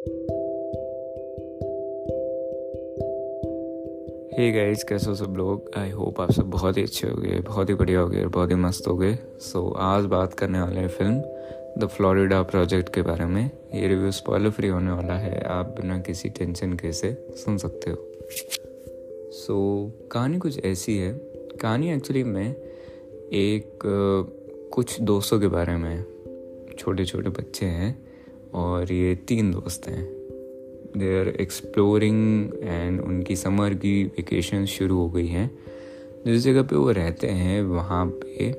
Hey guys कैसे हो सब लोग? आई होप आप सब बहुत ही अच्छे हो गए बहुत ही बढ़िया हो गए और बहुत ही मस्त हो गए सो आज बात करने वाले हैं फ़िल्म द फ्लोरिडा प्रोजेक्ट के बारे में। ये रिव्यू स्पॉइलर फ्री होने वाला है आप बिना किसी टेंशन के से सुन सकते हो। सो so, कहानी कुछ ऐसी है। कहानी एक्चुअली में एक कुछ दोस्तों के बारे में छोटे छोटे बच्चे हैं। और ये तीन दोस्त हैं। दे आर एक्सप्लोरिंग एंड उनकी समर की वेकेशन शुरू हो गई हैं। जिस जगह पे वो रहते हैं, वहाँ पे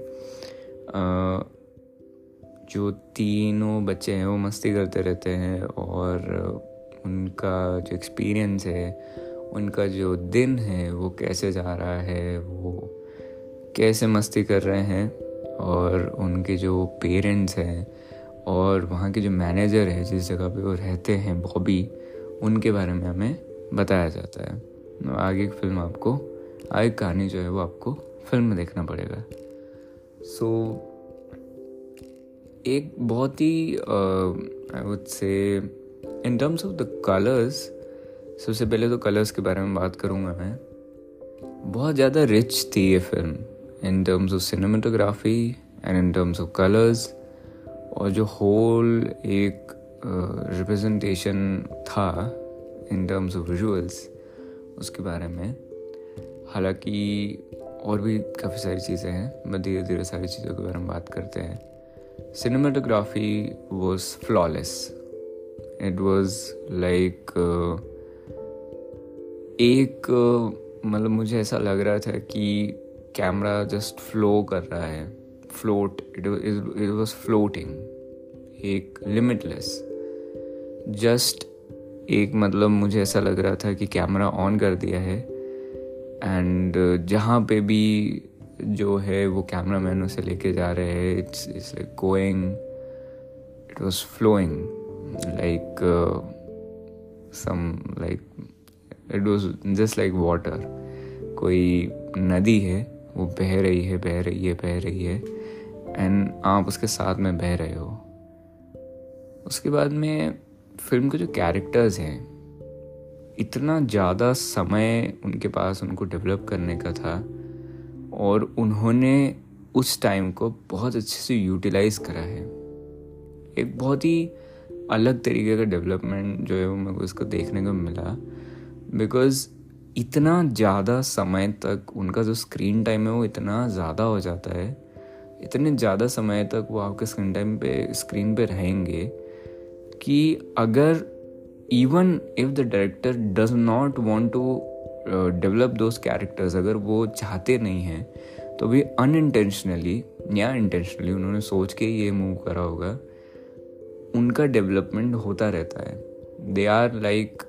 जो तीनों बच्चे हैं, वो मस्ती करते रहते हैं और उनका जो एक्सपीरियंस है, उनका जो दिन है, वो कैसे जा रहा है, वो कैसे मस्ती कर रहे हैं और उनके जो पेरेंट्स हैं और वहाँ के जो मैनेजर है जिस जगह पे वो रहते हैं बॉबी उनके बारे में हमें बताया जाता है। आगे की फ़िल्म आपको आगे कहानी जो है वो आपको फ़िल्म में देखना पड़ेगा। सो so, एक बहुत ही I would say in terms of the colours सबसे पहले तो कलर्स के बारे में बात करूँगा मैं। बहुत ज़्यादा रिच थी ये film in terms of cinematography and in terms of colours और जो होल एक रिप्रेजेंटेशन uh, था इन टर्म्स ऑफ़ विजुअल्स उसके बारे में। हालाँकि और भी काफ़ी सारी चीज़ें हैं मैं धीरे धीरे सारी चीज़ों के बारे में बात करते हैं। Cinematography was flawless it was like एक मतलब मुझे ऐसा लग रहा था कि कैमरा जस्ट फ्लो कर रहा है। Float it it was floating एक लिमिटलेस जस्ट एक मतलब मुझे ऐसा लग रहा था कि कैमरा ऑन कर दिया है। एंड जहाँ पे भी जो है वो कैमरा मैन उसे लेके जा रहे हैं it's it's like going it was flowing like some like it was just like water कोई नदी है, वो बह रही है, बह रही है, बह रही है। एंड आप उसके साथ में बह रहे हो। उसके बाद में फ़िल्म के जो कैरेक्टर्स हैं, इतना ज़्यादा समय उनके पास उनको डेवलप करने का था और उन्होंने उस टाइम को बहुत अच्छे से यूटिलाइज करा है। एक बहुत ही अलग तरीके का डेवलपमेंट जो है वो मेरे को इसको देखने को मिला बिकॉज़ इतना ज़्यादा समय तक उनका जो स्क्रीन टाइम है वो इतना ज़्यादा हो जाता है इतने ज़्यादा समय तक वो आपके स्क्रीन टाइम पे, स्क्रीन पे रहेंगे कि अगर even if the director does not want to develop those characters अगर वो चाहते नहीं हैं तो भी अनइंटेंशनली या इंटेंशनली उन्होंने सोच के ये मूव करा होगा, उनका डेवलपमेंट होता रहता है। दे आर लाइक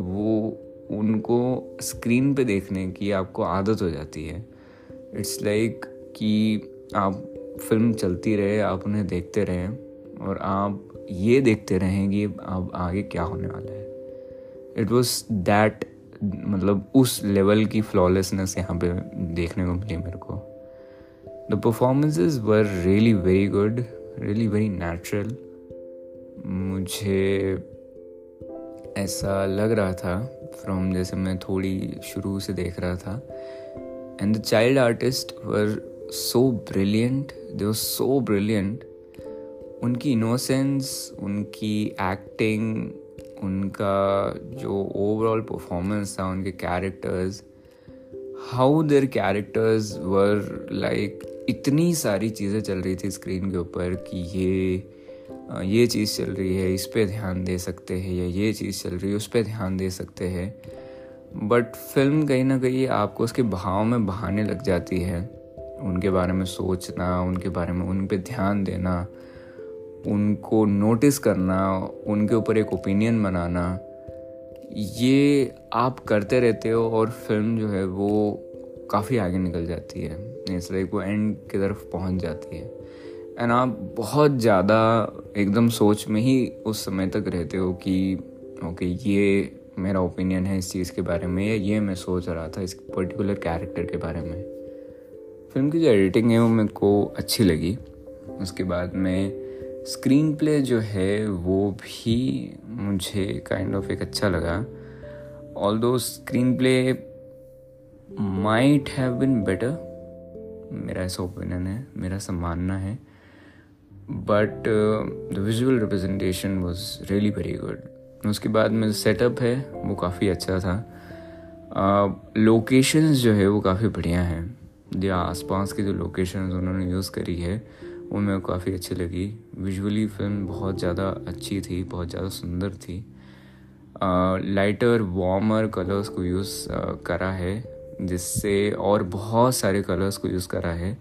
वो, उनको स्क्रीन पे देखने की आपको आदत हो जाती है। इट्स लाइक like कि आप फ़िल्म चलती रहे, आप उन्हें देखते रहें और आप ये देखते रहें कि अब आगे क्या होने वाला है। इट वॉज़ दैट मतलब उस लेवल की फ्लॉलेसनेस यहाँ पे देखने को मिली मेरे को। The performances were really very good really very natural मुझे ऐसा लग रहा था फ्रॉम जैसे मैं थोड़ी शुरू से देख रहा था। And the child artist were so brilliant they were so brilliant उनकी इनोसेंस उनकी एक्टिंग उनका जो ओवरऑल परफॉर्मेंस था, उनके characters how their characters were like इतनी सारी चीज़ें चल रही थी स्क्रीन के ऊपर कि ये ये चीज़ चल रही है, इस पर ध्यान दे सकते हैं, या ये चीज़ चल रही है, उस पर ध्यान दे सकते हैं। बट फ़िल्म कहीं ना कहीं आपको उसके भाव में बहाने लग जाती है। उनके बारे में सोचना, उनके बारे में उन पर ध्यान देना, उनको नोटिस करना, उनके ऊपर एक ओपिनियन बनाना, ये आप करते रहते हो और फ़िल्म जो है वो काफ़ी आगे निकल जाती है। इस लाइक वो एंड की तरफ़ पहुँच जाती है। एंड आप बहुत ज़्यादा एकदम सोच में ही उस समय तक रहते हो कि ओके ये मेरा ओपिनियन है इस चीज़ के बारे में या ये मैं सोच रहा था इस पर्टिकुलर कैरेक्टर के बारे में। फ़िल्म की जो एडिटिंग है वो मेरे को अच्छी लगी। उसके बाद में स्क्रीन प्ले जो है वो भी मुझे काइंड ऑफ़ एक अच्छा लगा। Although screenplay might have been better मेरा ऐसा ओपिनियन है मेरा ऐसा मानना है। But the visual representation was really very good उसके बाद में सेटअप है वो काफ़ी अच्छा था। लोकेशंस uh, जो है वो काफ़ी बढ़िया हैं। जो आसपास की जो लोकेशन उन्होंने यूज़ करी है वो मेरे को काफ़ी अच्छी लगी। विजुअली फ़िल्म बहुत ज़्यादा अच्छी थी, बहुत ज़्यादा सुंदर थी। लाइटर वार्मर कलर्स को यूज़ करा है, जिससे और बहुत सारे कलर्स को यूज़ करा है।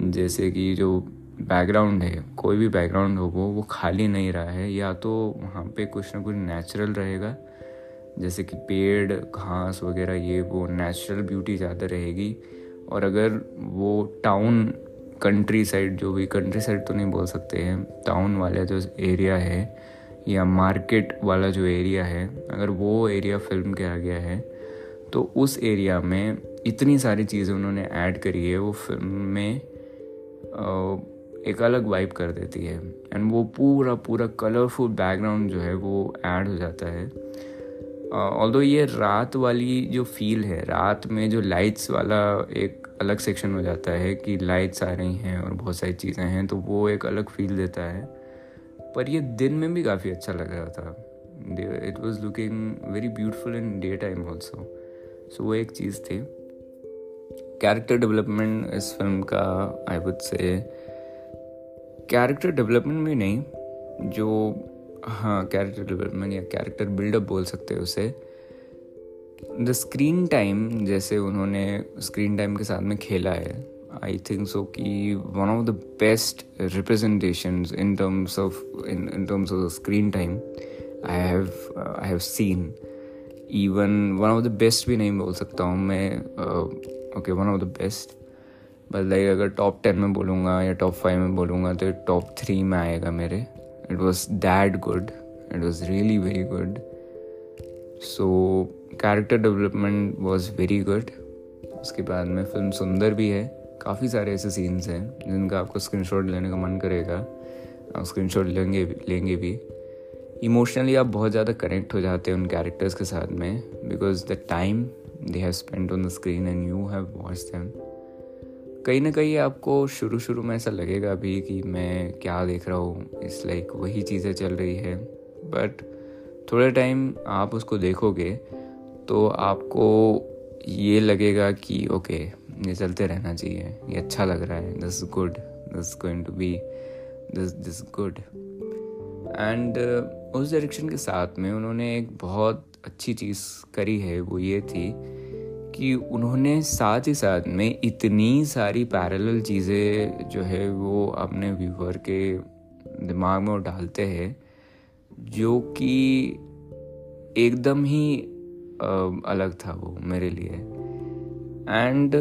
जैसे कि जो बैकग्राउंड है, कोई भी बैकग्राउंड हो, वो वो खाली नहीं रहा है, या तो वहाँ पे कुछ ना कुछ नेचुरल रहेगा। जैसे कि पेड़, घास वगैरह, ये वो नेचुरल ब्यूटी ज़्यादा रहेगी। और अगर वो टाउन कंट्री साइड जो भी कंट्री साइड तो नहीं बोल सकते हैं टाउन वाला जो एरिया है या मार्केट वाला जो एरिया है, अगर वो एरिया फ़िल्म के आ गया है तो उस एरिया में इतनी सारी चीज़ें उन्होंने ऐड करी है, वो फ़िल्म में एक अलग वाइब कर देती है। एंड वो पूरा पूरा कलरफुल बैकग्राउंड जो है वो ऐड हो जाता है। ऑल ये रात वाली जो फील है, रात में जो लाइट्स वाला एक अलग सेक्शन हो जाता है कि लाइट्स आ रही हैं और बहुत सारी चीज़ें हैं तो वो एक अलग फील देता है। पर ये दिन में भी काफ़ी अच्छा लग रहा था। It was looking very beautiful in daytime also so वो एक चीज़ थी। कैरेक्टर डेवलपमेंट इस फ़िल्म का I would say character development में नहीं, जो हाँ कैरेक्टर डेवलपमेंट या कैरेक्टर बिल्डअप बोल सकते हैं उसे। द स्क्रीन टाइम जैसे उन्होंने स्क्रीन टाइम के साथ में खेला है आई थिंक सो कि one of the best representation in terms of in terms of screen time I have I have seen even one of the best भी नहीं बोल सकता हूँ मैं okay one of the best बस लाइक अगर top ten में बोलूँगा या टॉप फाइव में बोलूँगा तो टॉप थ्री में आएगा मेरे। It was that good it was really very good so character development was very good उसके बाद में फ़िल्म सुंदर भी है। काफ़ी सारे ऐसे सीन्स हैं जिनका आपको स्क्रीन लेने का मन करेगा। आप स्क्रीन लेंगे लेंगे भी। इमोशनली आप बहुत ज़्यादा कनेक्ट हो जाते हैं उन कैरेक्टर्स के साथ में because the time they have spend on the screen and you have watch them कहीं ना कहीं आपको शुरू शुरू में ऐसा लगेगा अभी कि मैं क्या देख रहा हूँ, इस लाइक वही चीज़ें चल रही है। बट थोड़े टाइम आप उसको देखोगे तो आपको ये लगेगा कि ओके ये चलते रहना चाहिए। ये अच्छा लग रहा है। This good this going to be this this good and उस डायरेक्शन के साथ में उन्होंने एक बहुत अच्छी चीज़ करी है, वो ये थी कि उन्होंने साथ ही साथ में इतनी सारी पैरेलल चीज़ें जो है वो अपने व्यूवर के दिमाग में डालते हैं जो कि एकदम ही अलग था वो मेरे लिए। एंड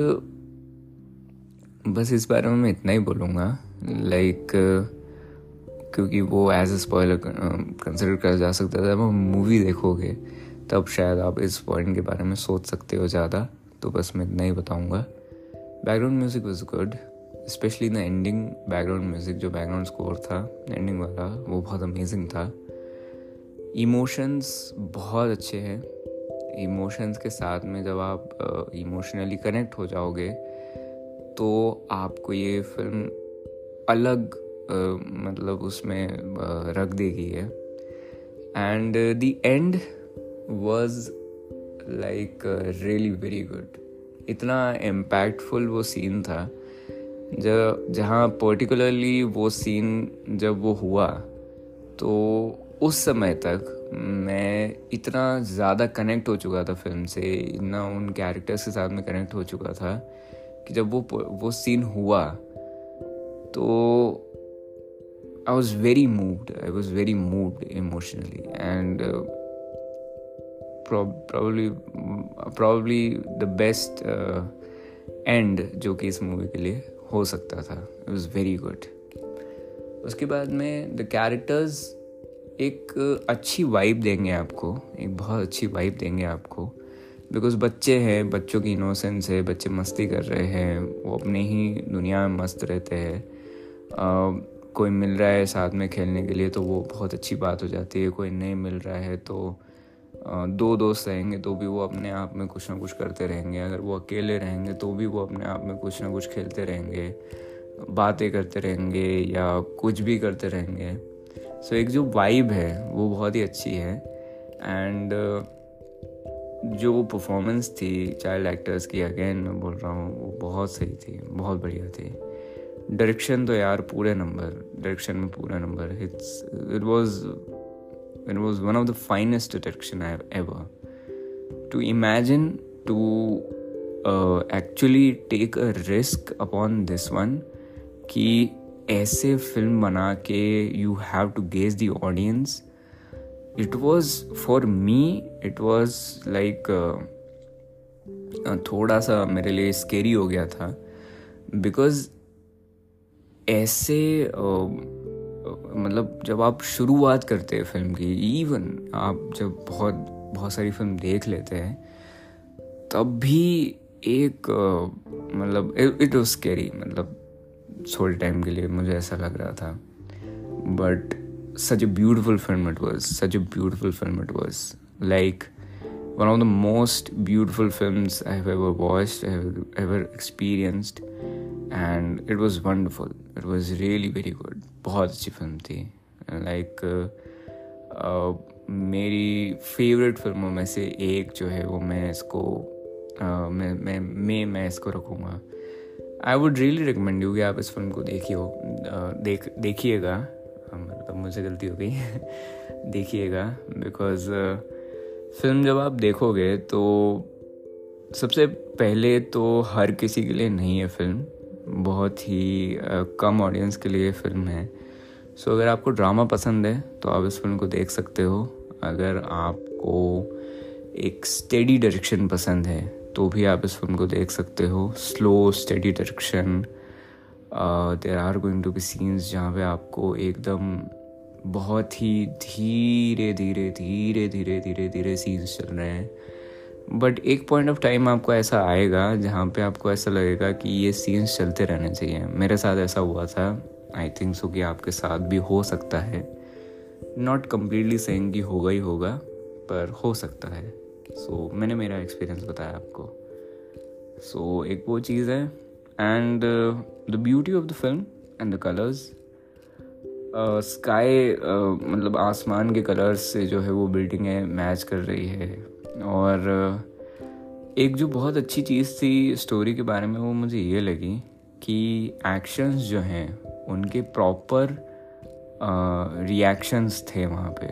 बस इस बारे में मैं इतना ही बोलूँगा लाइक like, क्योंकि वो एज ए स्पॉयलर कंसिडर करा जा सकता था। वो मूवी देखोगे तब शायद आप इस पॉइंट के बारे में सोच सकते हो ज़्यादा तो बस मैं इतना ही बताऊँगा। Background music was good specially the ending background music जो बैकग्राउंड स्कोर था एंडिंग वाला वो बहुत अमेजिंग था। इमोशंस बहुत अच्छे हैं। इमोशंस के साथ में जब आप इमोशनली uh, कनेक्ट हो जाओगे तो आपको ये फ़िल्म अलग uh, मतलब उसमें uh, रख देगी है and the end was like really very good इतना इम्पैक्टफुल वो सीन था, जब, जहाँ पर्टिकुलरली वो सीन जब वो हुआ तो उस समय तक मैं इतना ज़्यादा कनेक्ट हो चुका था फ़िल्म से, इतना उन कैरेक्टर्स के साथ में कनेक्ट हो चुका था, कि जब वो वो सीन हुआ तो I was very moved I was very moved emotionally and probably probably the best end uh, जो कि इस मूवी के लिए हो सकता था. इट वॉज़ वेरी गुड उसके बाद में द कैरेक्टर्स एक अच्छी वाइब देंगे आपको. एक बहुत अच्छी वाइब देंगे आपको. बिकॉज़ बच्चे हैं बच्चों की इनोसेंस है बच्चे मस्ती कर रहे हैं वो अपने ही दुनिया में मस्त रहते हैं. कोई मिल रहा है साथ में खेलने के लिए तो वो बहुत अच्छी बात हो जाती है. कोई नहीं मिल रहा है तो दो दोस्त रहेंगे तो भी वो अपने आप में कुछ ना कुछ करते रहेंगे। अगर वो अकेले रहेंगे तो भी वो अपने आप में कुछ ना कुछ खेलते रहेंगे बातें करते रहेंगे या कुछ भी करते रहेंगे। सो so, एक जो वाइब है वो बहुत ही अच्छी है। एंड जो परफॉर्मेंस थी चाइल्ड एक्टर्स की अगेन मैं बोल रहा हूँ वो बहुत सही थी बहुत बढ़िया थी। डायरेक्शन तो यार पूरे नंबर डायरेक्शन में पूरा number it's it was it was one of the finest direction I ever to imagine to actually take a risk upon this one कि ऐसे फ़िल्म बना के you have to gauge the audience it was for me it was like थोड़ा सा मेरे लिए scary हो गया था बिकॉज़ ऐसे uh, मतलब जब आप शुरुआत करते हैं फ़िल्म की इवन आप जब बहुत बहुत सारी फ़िल्म देख लेते हैं, तब भी एक मतलब इट वॉज़ कैरी मतलब सोल टाइम के लिए मुझे ऐसा लग रहा था। But such a beautiful film it was such a beautiful film it was like one of the most beautiful film I have ever watch ever experienced ever it was wonderful it was really very good बहुत अच्छी film थी. Like like, uh, मेरी favourite फ़िल्मों में से एक जो है वो मैं इसको uh, मैं मैं मैं मैं इसको रखूँगा. I would really recommend you कि आप इस फ़िल्म को देखिए uh, देख देखिएगा. मतलब मुझे गलती हो गई. देखिएगा. बिकॉज़ फ़िल्म जब आप देखोगे तो सबसे पहले तो हर किसी के लिए नहीं है फ़िल्म बहुत ही कम ऑडियंस के लिए फ़िल्म है। सो अगर आपको ड्रामा पसंद है तो आप इस फ़िल्म को देख सकते हो। अगर आपको एक स्टेडी डायरेक्शन पसंद है तो भी आप इस फ़िल्म को देख सकते हो। Slow steady direction there are going to be scenes जहाँ पे आपको एकदम बहुत ही धीरे धीरे धीरे धीरे धीरे धीरे सीन्स चल रहे हैं। बट एक पॉइंट ऑफ़ टाइम आपको ऐसा आएगा जहाँ पे आपको ऐसा लगेगा कि ये सीन्स चलते रहने चाहिए। मेरे साथ ऐसा हुआ था। आई थिंक सो कि आपके साथ भी हो सकता है। नॉट कम्प्लीटली सेइंग कि होगा ही होगा पर हो सकता है। सो so, मैंने मेरा एक्सपीरियंस बताया आपको। सो so, एक वो चीज़ है। And the beauty of the film and the colours sky मतलब आसमान के कलर्स से जो है वो बिल्डिंगें मैच कर रही है। और एक जो बहुत अच्छी चीज़ थी स्टोरी के बारे में वो मुझे ये लगी कि एक्शंस जो हैं, उनके प्रॉपर रिएक्शंस थे वहाँ पे।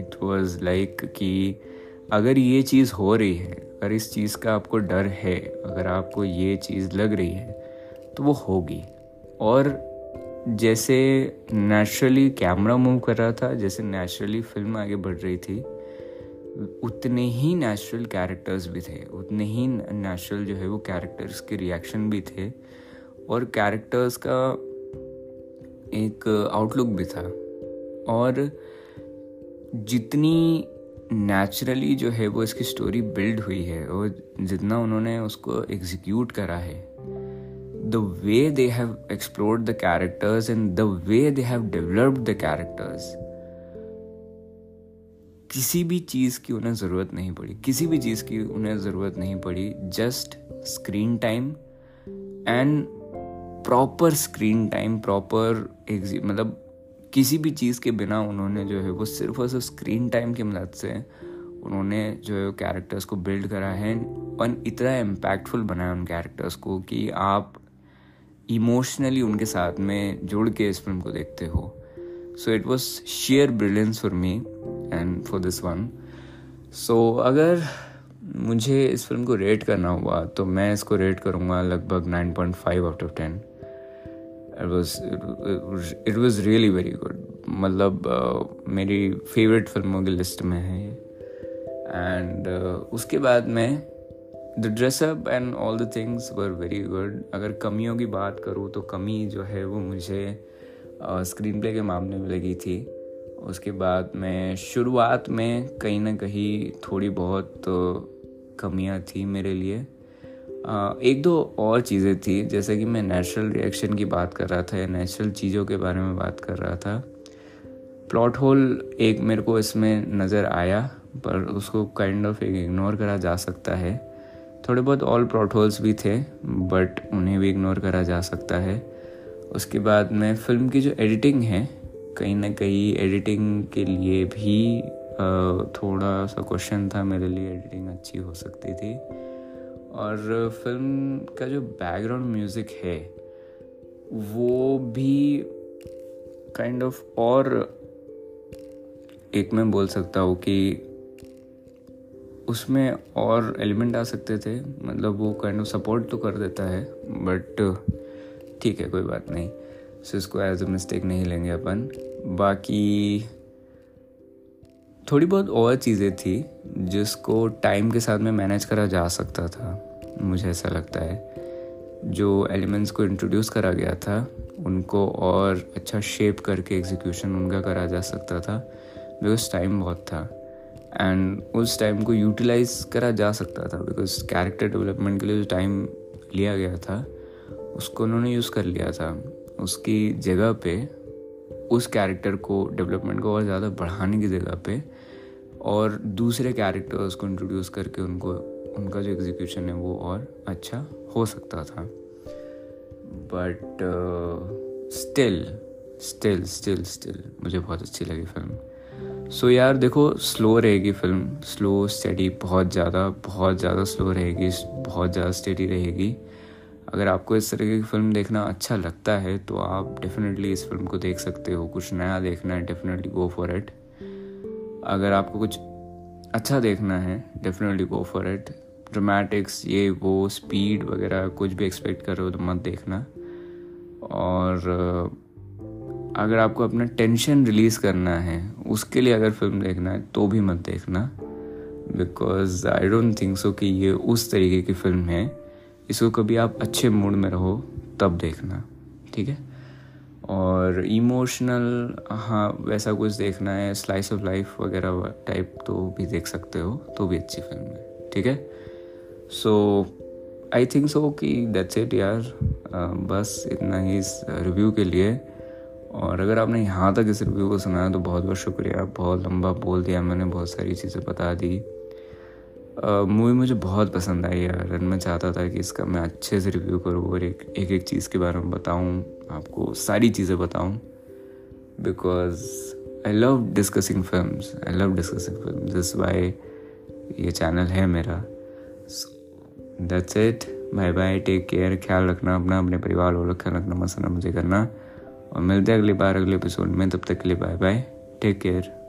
इट वाज लाइक कि अगर ये चीज़ हो रही है, अगर इस चीज़ का आपको डर है, अगर आपको ये चीज़ लग रही है तो वो होगी। और जैसे नेचुरली कैमरा मूव कर रहा था, जैसे नेचुरली फ़िल्म आगे बढ़ रही थी उतने ही नेचुरल कैरेक्टर्स भी थे, उतने ही नेचुरल जो है वो कैरेक्टर्स के रिएक्शन भी थे और कैरेक्टर्स का एक आउटलुक भी था। और जितनी नेचुरली जो है वो इसकी स्टोरी बिल्ड हुई है और जितना उन्होंने उसको एग्जीक्यूट करा है the way they have explored the characters and the way they have developed the characters किसी भी चीज़ की उन्हें ज़रूरत नहीं पड़ी। किसी भी चीज़ की उन्हें ज़रूरत नहीं पड़ी। Just screen time and proper screen time proper एग्जी मतलब किसी भी चीज़ के बिना उन्होंने जो है, वो सिर्फ़ और सिर्फ़ स्क्रीन टाइम की मदद से उन्होंने जो है कैरेक्टर्स को बिल्ड करा है और इतना इम्पैक्टफुल बनाया उन कैरेक्टर्स को कि आप इमोशनली उनके साथ में जुड़ के इस फ़िल्म को देखते हो। So it was sheer brilliance for me and for this one so अगर मुझे इस फ़िल्म को रेट करना हुआ तो मैं इसको रेट करूँगा लगभग nine point five out of ten it was it was really very good मतलब uh, मेरी फेवरेट फ़िल्मों की लिस्ट में है एंड uh, उसके बाद मैं the dress up and all the things were very good अगर कमियों की बात करूँ तो कमी जो है वो मुझे स्क्रीन uh, प्ले के मामले में लगी थी. उसके बाद मैं शुरुआत में कहीं ना कहीं थोड़ी बहुत कमियाँ थी मेरे लिए। एक दो और चीज़ें थी, जैसे कि मैं नेचुरल रिएक्शन की बात कर रहा था या नेचुरल चीज़ों के बारे में बात कर रहा था। प्लॉट होल एक मेरे को इसमें नज़र आया, पर उसको काइंड ऑफ़ एक इग्नोर करा जा सकता है। थोड़े बहुत ऑल प्लॉट होल्स भी थे बट उन्हें भी इग्नोर करा जा सकता है। उसके बाद में फ़िल्म की जो एडिटिंग है कहीं ना कहीं एडिटिंग के लिए भी थोड़ा सा क्वेश्चन था, मेरे लिए एडिटिंग अच्छी हो सकती थी। और फ़िल्म का जो बैकग्राउंड म्यूज़िक है, वो भी काइंड kind ऑफ़ of और एक मैं बोल सकता हूँ कि उसमें और एलिमेंट आ सकते थे। मतलब वो काइंड ऑफ़ सपोर्ट तो कर देता है बट ठीक है, कोई बात नहीं। सो इसको एज अ मिस्टेक नहीं लेंगे अपन। बाकी, थोड़ी बहुत और चीज़ें थी, जिसको टाइम के साथ में मैनेज करा जा सकता था, मुझे ऐसा लगता है। जो एलिमेंट्स को इंट्रोड्यूस करा गया था, उनको और अच्छा शेप करके एग्जीक्यूशन उनका करा जा सकता था बिकॉज़ टाइम बहुत था। एंड उस टाइम को यूटिलाइज करा जा सकता था बिकॉज़ कैरेक्टर डेवलपमेंट के लिए जो टाइम लिया गया था, उसको उन्होंने यूज़ कर लिया था। उसकी जगह पे, उस कैरेक्टर को डेवलपमेंट को और ज़्यादा बढ़ाने की जगह पे और दूसरे कैरेक्टर्स को इंट्रोड्यूस करके उनको, उनका जो एग्जीक्यूशन है वो और अच्छा हो सकता था। But still still still still मुझे बहुत अच्छी लगी फ़िल्म सो so यार देखो स्लो रहेगी फ़िल्म स्लो स्टडी बहुत ज़्यादा बहुत ज़्यादा स्लो रहेगी, बहुत ज़्यादा स्टडी रहेगी। अगर आपको इस तरीके की फ़िल्म देखना अच्छा लगता है तो आप डेफिनेटली इस फ़िल्म को देख सकते हो। कुछ नया देखना है डेफिनेटली गो फॉर इट अगर आपको कुछ अच्छा देखना है definitely go for it dramatics ये, वो स्पीड वगैरह, कुछ भी एक्सपेक्ट कर रहे हो तो मत देखना। और अगर आपको अपना टेंशन रिलीज़ करना है, उसके लिए अगर फ़िल्म देखना है तो भी मत देखना। Because I don't think so कि ये उस तरीके की फ़िल्म है। इसको कभी आप अच्छे मूड में रहो, तब देखना, ठीक है? और इमोशनल हाँ वैसा कुछ देखना है स्लाइस ऑफ़ लाइफ वगैरह टाइप तो भी देख सकते हो तो भी अच्छी फ़िल्म है, ठीक है? सो आई थिंक सो कि दैट्स इट यार। बस इतना ही इस रिव्यू के लिए। और अगर आपने यहाँ तक इस रिव्यू को सुना तो बहुत बहुत शुक्रिया। बहुत लंबा बोल दिया मैंने, बहुत सारी चीज़ें बता दी। मूवी मुझे बहुत पसंद आई यार मैं चाहता था कि इसका मैं अच्छे से रिव्यू करूँ और एक एक एक चीज़ के बारे में बताऊँ, आपको सारी चीज़ें बताऊँ because I love discussing film I love discussing film this why ये चैनल है मेरा. That's it bye bye take care ख्याल रखना अपना, अपने परिवार वालों ख्याल रखना मसला मुझे करना, और मिलते हैं अगली बार, अगले एपिसोड में, तब तक के लिए बाय बाय टेक केयर